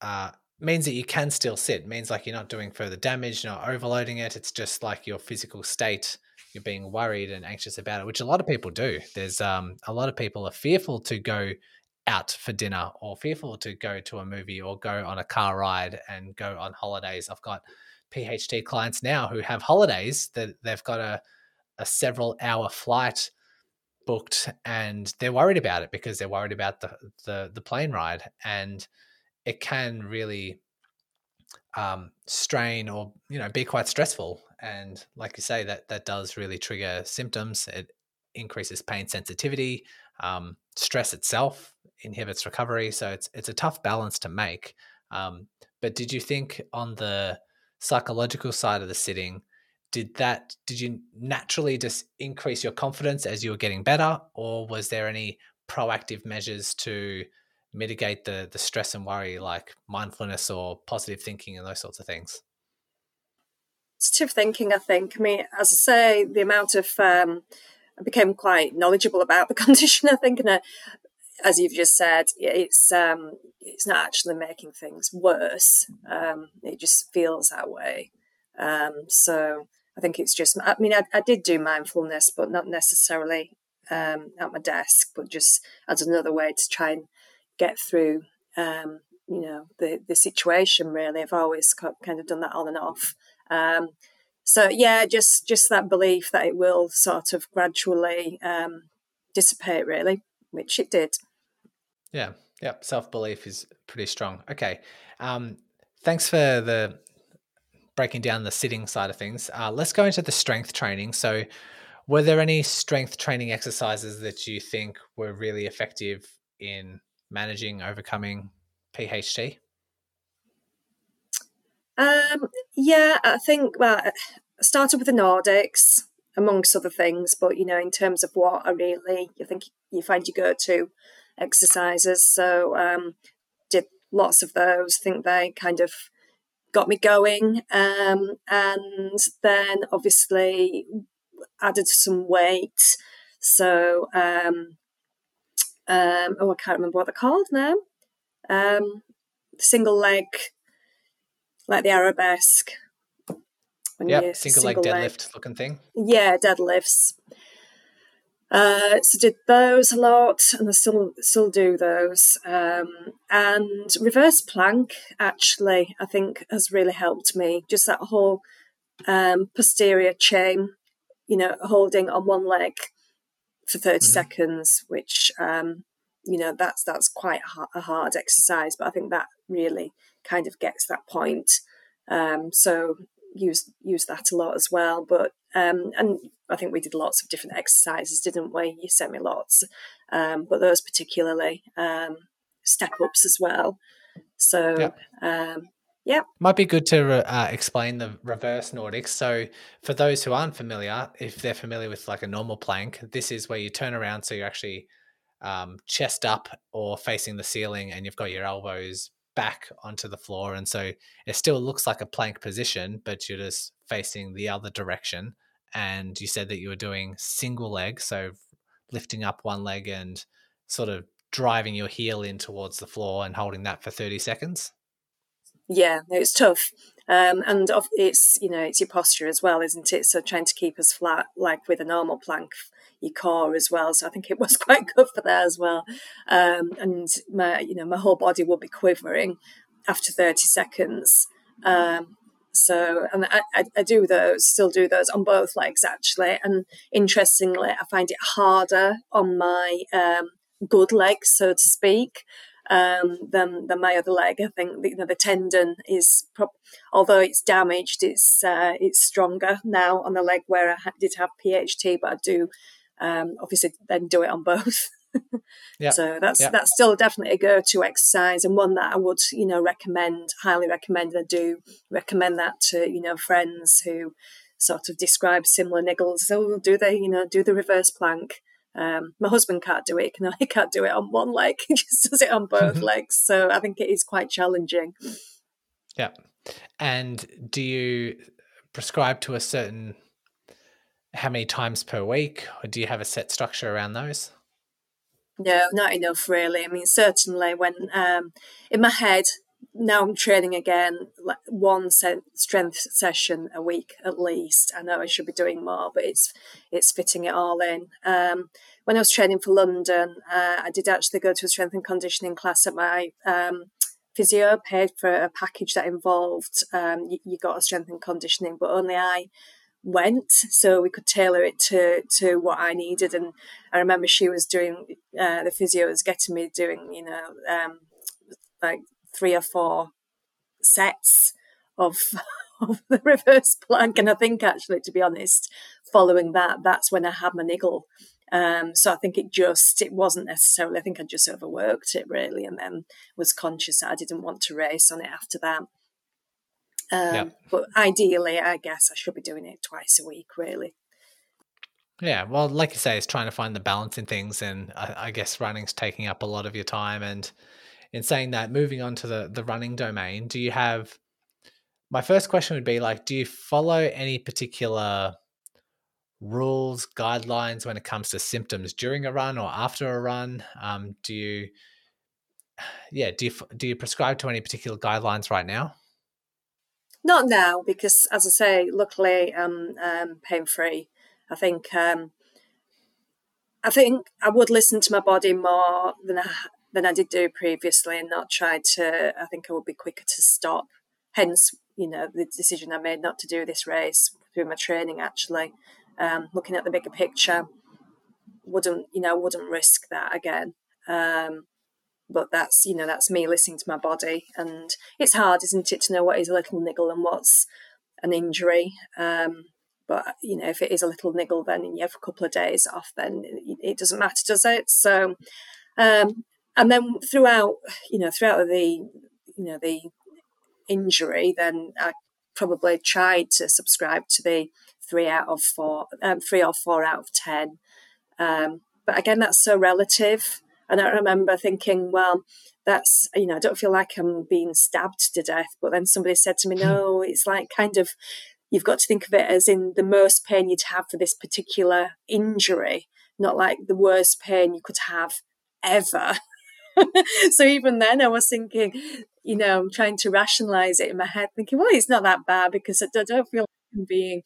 Speaker 1: uh, means that you can still sit. It means like you're not doing further damage, you're not overloading it. It's just like your physical state. You're being worried and anxious about it, which a lot of people do. There's um, a lot of people are fearful to go out for dinner or fearful to go to a movie or go on a car ride and go on holidays. I've got PHT clients now who have holidays that they've got a, a several hour flight booked and they're worried about it because they're worried about the, the, the plane ride. And it can really um, strain or you know be quite stressful. And like you say that that does really trigger symptoms. It increases pain sensitivity um, stress itself inhibits recovery. So it's it's a tough balance to make. Um, but did you think on the psychological side of the sitting did that did you naturally just increase your confidence as you were getting better or was there any proactive measures to mitigate the the stress and worry like mindfulness or positive thinking and those sorts of things?
Speaker 2: Positive thinking i think. I mean as i say the amount of um, i became quite knowledgeable about the [LAUGHS] condition i think and uh, as you've just said it's um, it's not actually making things worse. Um, it just feels that way. Um, so I think it's just, I mean, I, I did do mindfulness, but not necessarily um, at my desk, but just as another way to try and get through, um, you know, the, the situation really. I've always kind of done that on and off. Um, so yeah, just, just that belief that it will sort of gradually um, dissipate really, which it did.
Speaker 1: Yeah, Yeah. self belief is pretty strong. Okay, um, thanks for the breaking down the sitting side of things. Uh, let's go into the strength training. So, were there any strength training exercises that you think were really effective in managing, overcoming PHT?
Speaker 2: Um, yeah, I think well, I started with the Nordics amongst other things, but you know, in terms of what I really you think you find you go to exercises. So um, did lots of those. Think they kind of got me going, um, and then obviously added some weight. So um, um, oh, I can't remember what they're called now. Um, single leg, like the arabesque.
Speaker 1: Yeah, single, single leg deadlift leg. looking thing.
Speaker 2: Yeah, deadlifts. Uh, so did those a lot, and I still still do those. Um, and reverse plank actually, I think has really helped me. Just that whole um, posterior chain, you know, holding on one leg for 30 mm-hmm. seconds, which um, you know that's that's quite a hard exercise, but I think that really kind of gets that point. Um, so use use that a lot as well. But um, and I think we did lots of different exercises, didn't we? You sent me lots, um, but those particularly um, step ups as well. So yeah. Um, yeah.
Speaker 1: Might be good to uh, explain the reverse Nordics. So, for those who aren't familiar, if they're familiar with like a normal plank, this is where you turn around so you're actually um, chest up or facing the ceiling and you've got your elbows back onto the floor. And so it still looks like a plank position, but you're just facing the other direction. And you said that you were doing single leg, so lifting up one leg and sort of driving your heel in towards the floor and holding that for 30 seconds.
Speaker 2: Yeah, it's tough. Um, and it's, you know, it's your posture as well, isn't it? So trying to keep us flat, like with a normal plank your core as well. So I think it was [LAUGHS] quite good for that as well. Um, and my, you know, my whole body would be quivering after 30 seconds. Um, so, and I, I, do those, still do those on both legs actually. And interestingly, I find it harder on my um, good leg, so to speak, um, than than my other leg. I think you know the tendon is, pro- although it's damaged, it's uh, it's stronger now on the leg where I ha- did have PHT, but I do um, obviously then do it on both. [LAUGHS] yeah. So that's yeah. that's still definitely a go-to exercise and one that I would you know recommend, highly recommend. I do recommend that to you know friends who sort of describe similar niggles. So do they you know do the reverse plank. Um, my husband can't do it. He [LAUGHS] can't do it on one leg. [LAUGHS] He just does it on both legs. So I think it is quite challenging.
Speaker 1: Yeah. And do you prescribe to a certain how many times per week, or do you have a set structure around those?
Speaker 2: No, not enough really. I mean, certainly when um, in my head now I'm training again, like one strength session a week at least. I know I should be doing more, but it's it's fitting it all in. Um, when I was training for London, uh, I did actually go to a strength and conditioning class at my um, physio, paid for a package that involved um, you, you got a strength and conditioning, but only I went so we could tailor it to to what I needed. And I remember she was doing uh, the physio was getting me doing you know um, like three or four sets of [LAUGHS] of the reverse plank. And I think actually to be honest following that that's when I had my niggle. Um, so I think it just it wasn't necessarily I think I just overworked it really and then was conscious that I didn't want to race on it after that um, yeah. But ideally, I guess I should be doing it twice a week, really.
Speaker 1: Yeah, well, like you say, it's trying to find the balance in things, and I, I, guess running's taking up a lot of your time. And in saying that, moving on to the the running domain, do you have? My first question would be like, do you follow any particular rules, guidelines when it comes to symptoms during a run or after a run? Um, do you, [SIGHS] yeah, do you do you prescribe to any particular guidelines right now?
Speaker 2: Not now, because as I say, luckily I'm um, pain free. I think um, I think I would listen to my body more than I, than I did do previously, and not try to. I think I would be quicker to stop. Hence, you know, the decision I made not to do this race through my training. Actually, um, looking at the bigger picture, wouldn't you know wouldn't risk that again. Um, but that's you know that's me listening to my body. And it's hard isn't it to know what is a little niggle and what's an injury. Um, but you know if it is a little niggle then you have a couple of days off then it, it doesn't matter does it? So um, and then throughout you know throughout the you know the injury then i probably tried to subscribe to the three out of four um, three or four out of ten. Um, but again that's so relative and I remember thinking, well, that's, you know, I don't feel like I'm being stabbed to death. But then somebody said to me, hmm. no, it's like kind of, you've got to think of it as in the most pain you'd have for this particular injury, not like the worst pain you could have ever. [LAUGHS] so even then, I was thinking, you know, I'm trying to rationalize it in my head, thinking, well, it's not that bad because I don't feel being.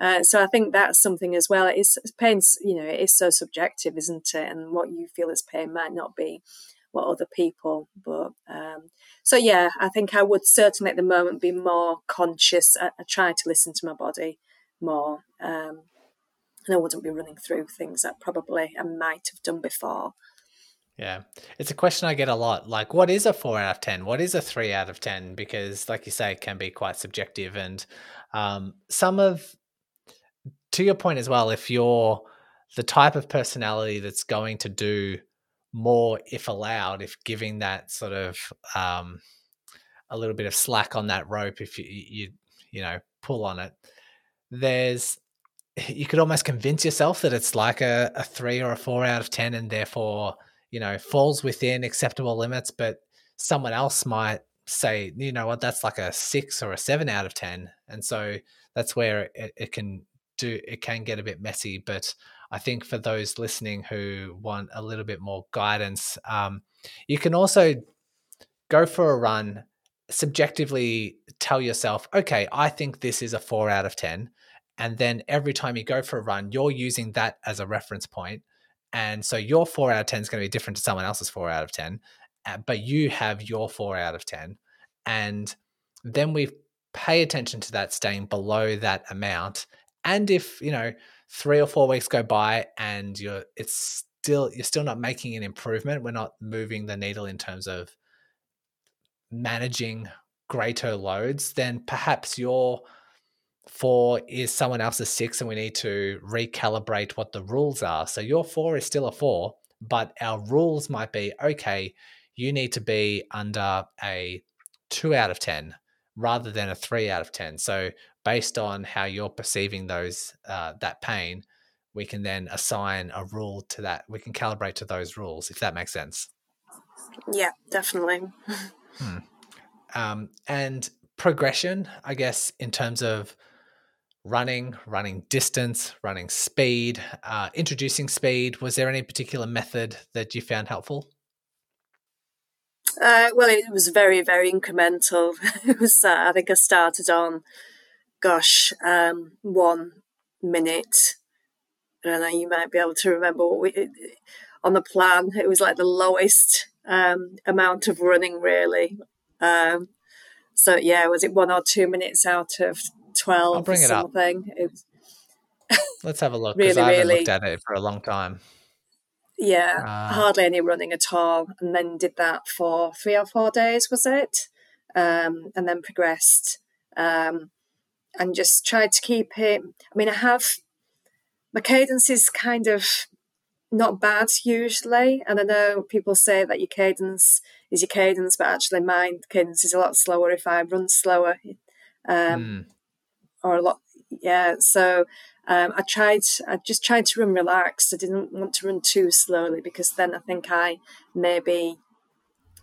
Speaker 2: Uh, so I think that's something as well. It's pain's, you know, it is so subjective, isn't it? And what you feel as pain might not be what other people. But um, so yeah, I think I would certainly at the moment be more conscious. I, I try to listen to my body more, um, and I wouldn't be running through things that probably I might have done before.
Speaker 1: Yeah. It's a question I get a lot. Like, what is a four out of 10? What is a three out of 10? Because, like you say, it can be quite subjective. And um, some of, to your point as well, if you're the type of personality that's going to do more if allowed, if giving that sort of um, a little bit of slack on that rope, if you, you, you know, pull on it, there's, you could almost convince yourself that it's like a, a three or a four out of 10 and therefore you know, falls within acceptable limits, but someone else might say, you know what, that's like a six or a seven out of 10. And so that's where it, it can do, it can get a bit messy. But I think for those listening who want a little bit more guidance, um, you can also go for a run, subjectively tell yourself, okay, I think this is a four out of 10. And then every time you go for a run, you're using that as a reference point and so your four out of 10 is going to be different to someone else's four out of 10, uh, but you have your four out of 10. And then we've pay attention to that staying below that amount. And if, you know, three or four weeks go by and you're it's still you're still not making an improvement, we're not moving the needle in terms of managing greater loads, then perhaps your four is someone else's six and we need to recalibrate what the rules are. So your four is still a four, but our rules might be okay, you need to be under a two out of 10 rather than a three out of 10. So based on how you're perceiving those, uh, that pain, we can then assign a rule to that. We can calibrate to those rules, if that makes sense.
Speaker 2: Yeah, definitely. [LAUGHS]
Speaker 1: hmm. um, and progression, I guess, in terms of running, running distance, running speed, uh, introducing speed. Was there any particular method that you found helpful?
Speaker 2: Uh, well, it was very, very incremental. [LAUGHS] it was, uh, I think I started on, gosh, um, one minute. I don't know, you might be able to remember what we, on the plan, it was like the lowest um, amount of running, really. Um, so, yeah, was it one or two minutes out of 12
Speaker 1: I'll bring it
Speaker 2: something?
Speaker 1: Up. It was, Let's have a look because really, I haven't really, looked at it for a long time.
Speaker 2: Yeah, uh, hardly any running at all, and then did that for three or four days, was it? Um, and then progressed, um, and just tried to keep it. I mean, I have my cadence is kind of not bad usually, and I know people say that your cadence is your cadence, but actually my cadence is a lot slower if I run slower, um, mm. Or a lot. Yeah, so um, I tried, I just tried to run relaxed. I didn't want to run too slowly because then I think I maybe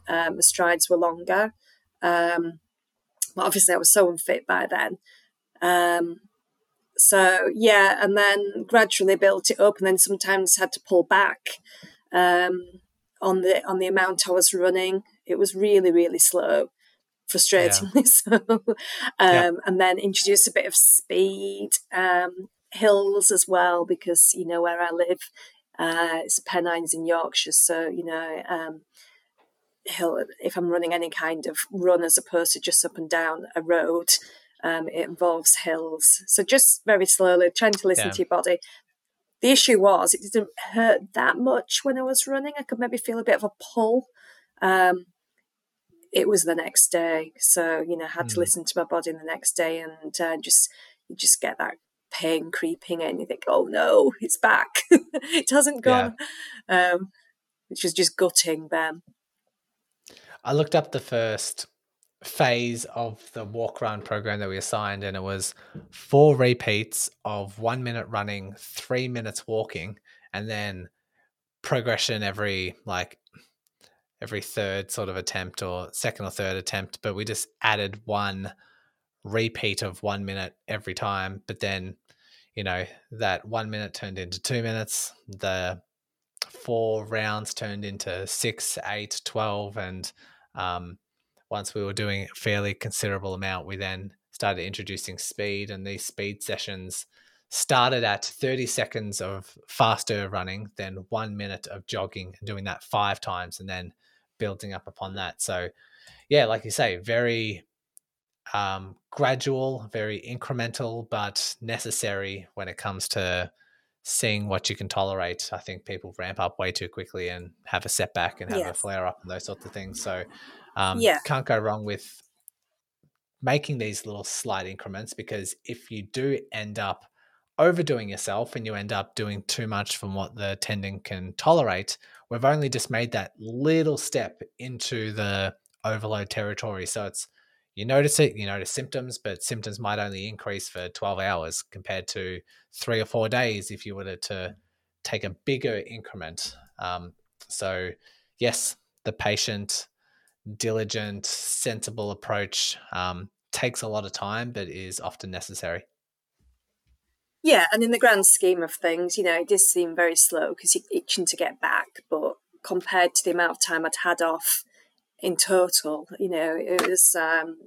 Speaker 2: um, the strides were longer. Um, but obviously, I was so unfit by then. Um, so yeah, and then gradually built it up, and then sometimes had to pull back um, on the on the amount I was running. It was really really slow, frustratingly yeah. [LAUGHS] so. Yeah. Um, and then introduce a bit of speed. Um, hills as well because you know where I live, uh, it's Pennines in Yorkshire, so you know um, hill. If I'm running any kind of run as opposed to just up and down a road, um, it involves hills. So just very slowly, trying to listen yeah. to your body. The issue was it didn't hurt that much when I was running. I could maybe feel a bit of a pull. Um, it was the next day, so you know, I had mm. to hmm. listen to my body the next day and uh, just just get that pain creeping in. You think, oh no, it's back. [LAUGHS] it hasn't gone. Yeah. Um, which was just gutting then.
Speaker 1: I looked up the first phase of the walk around program that we assigned, and it was four repeats of one minute running, three minutes walking, and then progression every like every third sort of attempt or second or third attempt. But we just added one repeat of one minute every time, but then you know, that one minute turned into two minutes. The four rounds turned into six, eight, 12. And um, once we were doing a fairly considerable amount, we then started introducing speed. And these speed sessions started at 30 seconds of faster running, then one minute of jogging doing that five times and then building up upon that. So, yeah, like you say, very um, gradual, very incremental, but necessary when it comes to seeing what you can tolerate. I think people ramp up way too quickly and have a setback and have yes. a flare up and those sorts of things. So, um, yeah. can't go wrong with making these little slight increments because if you do end up overdoing yourself and you end up doing too much from what the tendon can tolerate, we've only just made that little step into the overload territory. So it's you notice it, you notice symptoms, but symptoms might only increase for 12 hours compared to three or four days if you were to take a bigger increment. Um, so, yes, the patient, diligent, sensible approach um, takes a lot of time, but is often necessary.
Speaker 2: Yeah, and in the grand scheme of things, you know, it did seem very slow because you're itching to get back, but compared to the amount of time I'd had off in total. You know, it was um,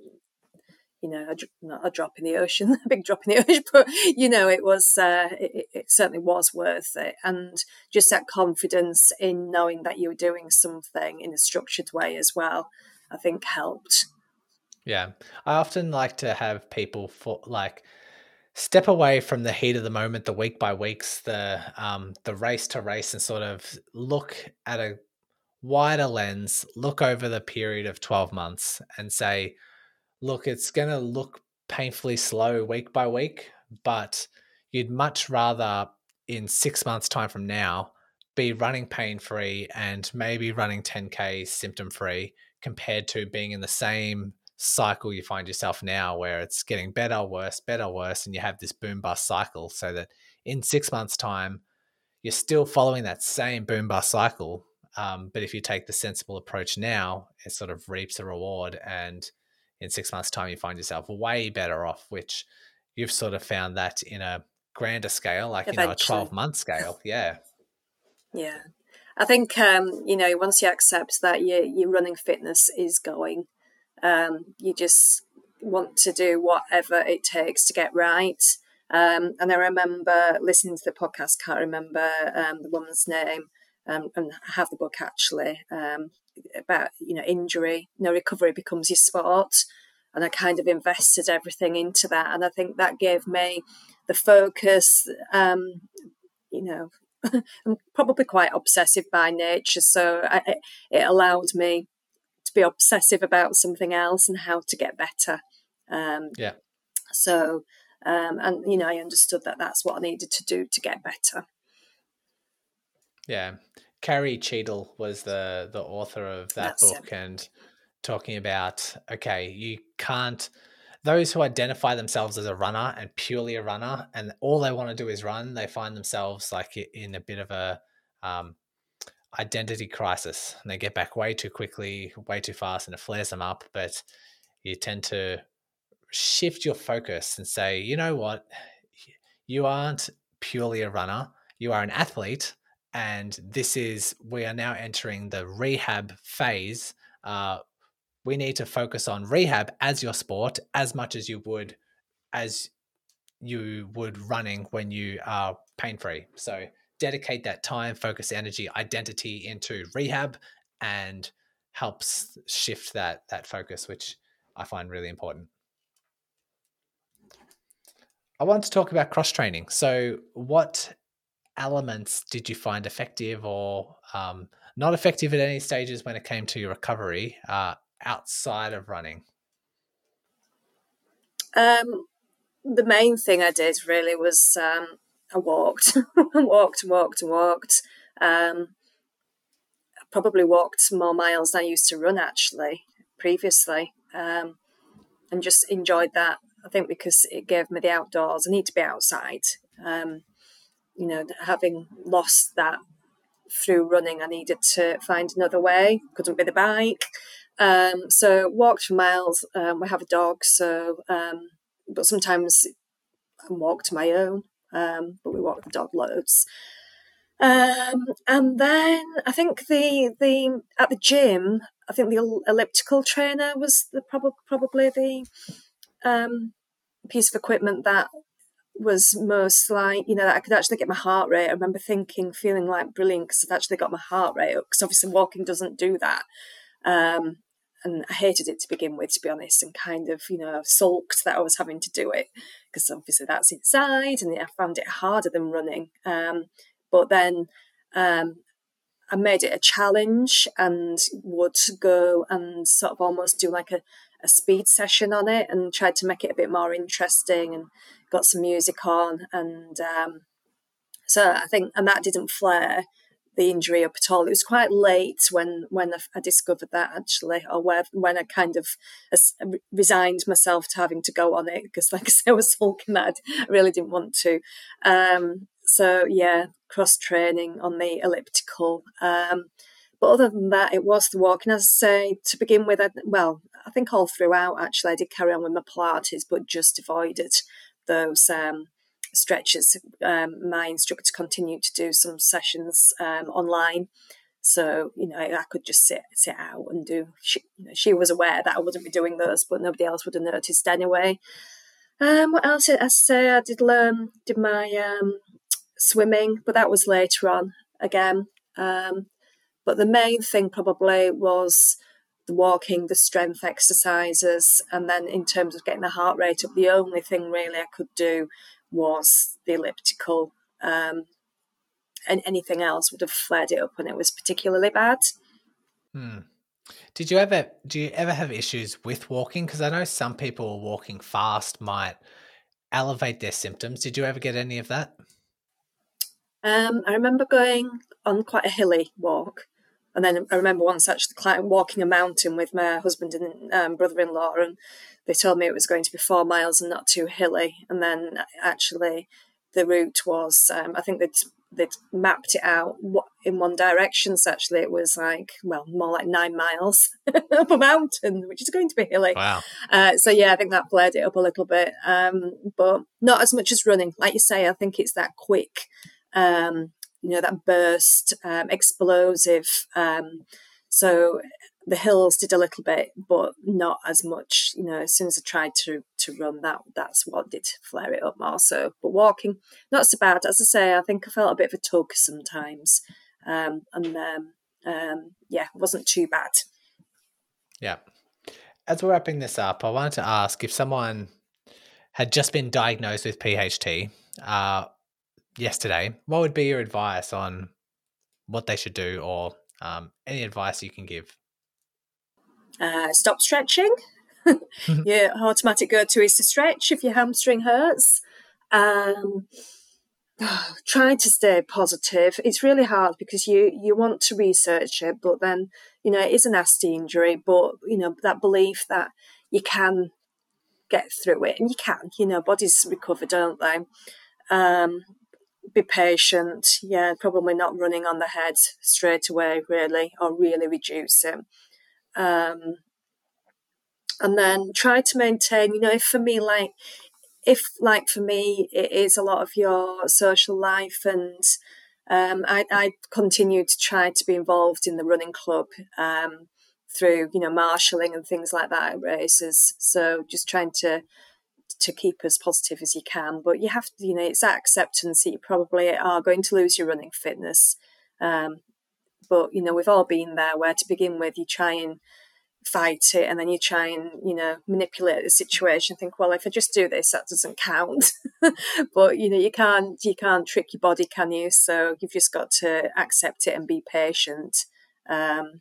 Speaker 2: you know, a, not a drop in the ocean, [LAUGHS] a big drop in the [LAUGHS] ocean, but you know, it was, uh, it, it, certainly was worth it. And just that confidence in knowing that you were doing something in a structured way as well, I think helped.
Speaker 1: Yeah. I often like to have people for like step away from the heat of the moment, the week by weeks, the um the race to race and sort of look at a wider lens, look over the period of 12 months and say, look, it's going to look painfully slow week by week, but you'd much rather in 6 months time from now be running pain free and maybe running 10k symptom free compared to being in the same cycle you find yourself now where it's getting better, worse, better, worse, and you have this boom bust cycle. So that in six months' time, you're still following that same boom bust cycle. Um, but if you take the sensible approach now, it sort of reaps a reward. And in six months' time, you find yourself way better off, which you've sort of found that in a grander scale, like, Eventually. you know, a 12 month scale. [LAUGHS] Yeah.
Speaker 2: Yeah. I think um, you know once you accept that your your running fitness is going, um, you just want to do whatever it takes to get right. Um, and I remember listening to the podcast, can't remember um, the woman's name, um, and have the book actually um, about you know injury. No recovery becomes your sport, and I kind of invested everything into that, and I think that gave me the focus. Um, you know, [LAUGHS] I'm probably quite obsessive by nature, so I, it allowed me be obsessive about something else and how to get better. Um,
Speaker 1: yeah.
Speaker 2: So, um, and you know, I understood that that's what I needed to do to get better.
Speaker 1: Yeah, Carrie Cheadle was the the author of that that's book, it. and talking about okay, you can't. Those who identify themselves as a runner and purely a runner, and all they want to do is run, they find themselves like in a bit of a um, identity crisis and they get back way too quickly, way too fast, and it flares them up. But you tend to shift your focus and say, you know what? [SIGHS] You aren't purely a runner, you are an athlete. And this is, we are now entering the rehab phase. Uh, we need to focus on rehab as your sport as much as you would as you would running when you are pain free. So dedicate that time, focus, energy, identity into rehab and helps shift that that focus, which I find really important. I want to talk about cross training. So, what elements did you find effective or um, not effective at any stages when it came to your recovery uh, outside of running?
Speaker 2: Um, the main thing I did really was um, I walked, [LAUGHS] walked, and walked, and walked. Um, I probably walked more miles than I used to run actually previously, um, and just enjoyed that. I think because it gave me the outdoors. I need to be outside. Um, you know, having lost that through running, I needed to find another way. Couldn't be the bike. Um, so walked for miles. Um, we have a dog, so um, but sometimes I walked my own um, but we walked the dog loads. Um, and then I think the the at the gym, I think the elliptical trainer was the prob- probably the um, piece of equipment that was most like you know that I could actually get my heart rate. I remember thinking, feeling like brilliant because I've actually got my heart rate up. Because obviously walking doesn't do that. Um, and I hated it to begin with, to be honest, and kind of you know sulked that I was having to do it because obviously that's inside, and I found it harder than running. Um, but then um, I made it a challenge and would go and sort of almost do like a, a speed session on it and tried to make it a bit more interesting and got some music on and um, so I think and that didn't flare the injury up at all. It was quite late when when I discovered that actually, or where, when I kind of resigned myself to having to go on it because, like [LAUGHS] I said, I was sulking that I really didn't want to. Um, so yeah, cross training on the elliptical. Um, but other than that, it was the walking. As I say, to begin with, I, well, I think all throughout actually I did carry on with my Pilates, but just avoided those um, stretches, um, my instructor continued to do some sessions um, online. So you know, I could just sit sit out and do. She, you know, she was aware that I wouldn't be doing those, but nobody else would have noticed anyway. Um, what else? Did I say I did learn did my um, swimming, but that was later on again. Um, but the main thing probably was the walking, the strength exercises, and then in terms of getting the heart rate up, the only thing really I could do was the elliptical. Um, and anything else would have flared it up when it was particularly bad.
Speaker 1: Hmm. Did you ever do you ever have issues with walking? Because I know some people walking fast might elevate their symptoms. Did you ever get any of that?
Speaker 2: Um, I remember going on quite a hilly walk, and then I remember once actually climbing, walking a mountain with my husband and um, brother-in-law, and they told me it was going to be four miles and not too hilly. And then actually, the route was um, I think they'd they'd mapped it out in one direction. So actually, it was like well, more like nine miles [LAUGHS] up a mountain, which is going to be hilly.
Speaker 1: Wow.
Speaker 2: Uh, so yeah, I think that flared it up a little bit, um, but not as much as running. Like you say, I think it's that quick, um, you know, that burst, um, explosive. Um, so the hills did a little bit, but not as much. You know, as soon as I tried to to run, that that's what did flare it up more. So, but walking, not so bad. As I say, I think I felt a bit of a tug sometimes, um, and um, um, yeah, it wasn't too bad.
Speaker 1: Yeah. As we're wrapping this up, I wanted to ask if someone had just been diagnosed with PHT uh, yesterday, what would be your advice on what they should do, or um, any advice you can give?
Speaker 2: Uh, stop stretching. [LAUGHS] your automatic go-to is to stretch if your hamstring hurts. Um, [SIGHS] try to stay positive. It's really hard because you you want to research it, but then you know it is a nasty injury. But you know that belief that you can get through it, and you can. You know, bodies recover, don't they? Um, be patient. Yeah, probably not running on the head straight away, really, or really reduce it. Um, and then try to maintain, you know, if for me, like, if like for me, it is a lot of your social life and um, I, I continue to try to be involved in the running club um, through, you know, marshalling and things like that at races. So just trying to to keep as positive as you can. But you have to, you know, it's that acceptance that you probably are going to lose your running fitness. Um, but you know, we've all been there. Where to begin with, you try and fight it and then you try and you know manipulate the situation think well if i just do this that doesn't count [LAUGHS] but you know you can't you can't trick your body can you so you've just got to accept it and be patient um,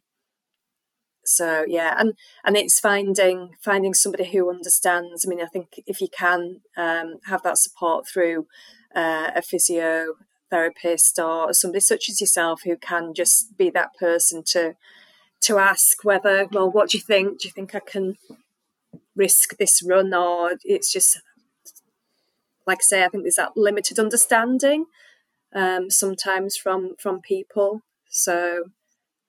Speaker 2: so yeah and and it's finding finding somebody who understands i mean i think if you can um, have that support through uh, a physiotherapist or somebody such as yourself who can just be that person to to ask whether, well, what do you think? Do you think I can risk this run, or it's just like I say, I think there's that limited understanding um, sometimes from from people. So,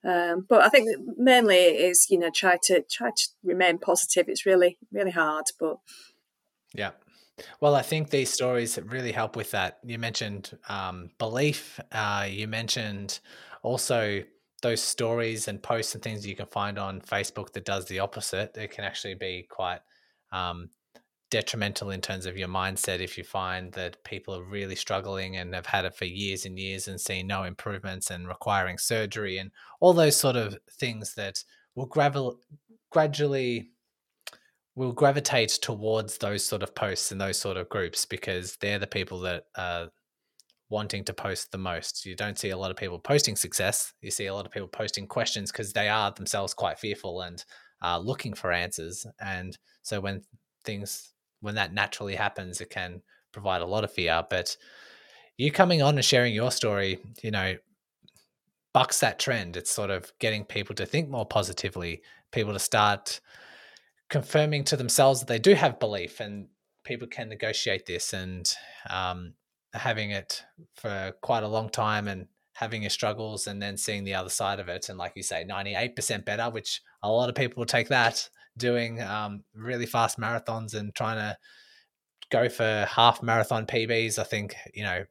Speaker 2: um, but I think mainly it is you know try to try to remain positive. It's really really hard, but
Speaker 1: yeah. Well, I think these stories really help with that. You mentioned um, belief. Uh, you mentioned also those stories and posts and things you can find on Facebook that does the opposite. It can actually be quite um, detrimental in terms of your mindset if you find that people are really struggling and have had it for years and years and see no improvements and requiring surgery and all those sort of things that will gravel, gradually will gravitate towards those sort of posts and those sort of groups because they're the people that are wanting to post the most. You don't see a lot of people posting success. You see a lot of people posting questions because they are themselves quite fearful and uh, looking for answers. And so when things, when that naturally happens, it can provide a lot of fear. But you coming on and sharing your story, you know, bucks that trend. It's sort of getting people to think more positively, people to start confirming to themselves that they do have belief and people can negotiate this and um, having it for quite a long time and having your struggles and then seeing the other side of it and like you say 98% better which a lot of people will take that doing um, really fast marathons and trying to go for half marathon pbs i think you know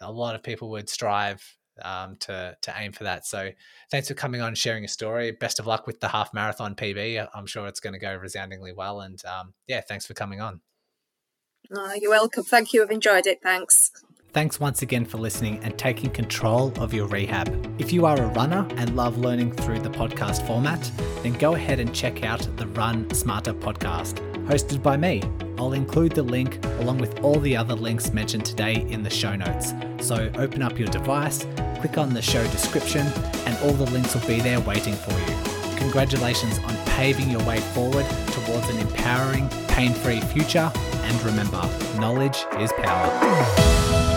Speaker 1: a lot of people would strive um, to to aim for that so thanks for coming on and sharing your story best of luck with the half marathon pb i'm sure it's going to go resoundingly well and um, yeah thanks for coming on
Speaker 2: Oh, you're welcome. Thank you. I've enjoyed it. Thanks.
Speaker 1: Thanks once again for listening and taking control of your rehab. If you are a runner and love learning through the podcast format, then go ahead and check out the Run Smarter podcast, hosted by me. I'll include the link along with all the other links mentioned today in the show notes. So open up your device, click on the show description, and all the links will be there waiting for you. Congratulations on paving your way forward towards an empowering, pain free future. And remember, knowledge is power.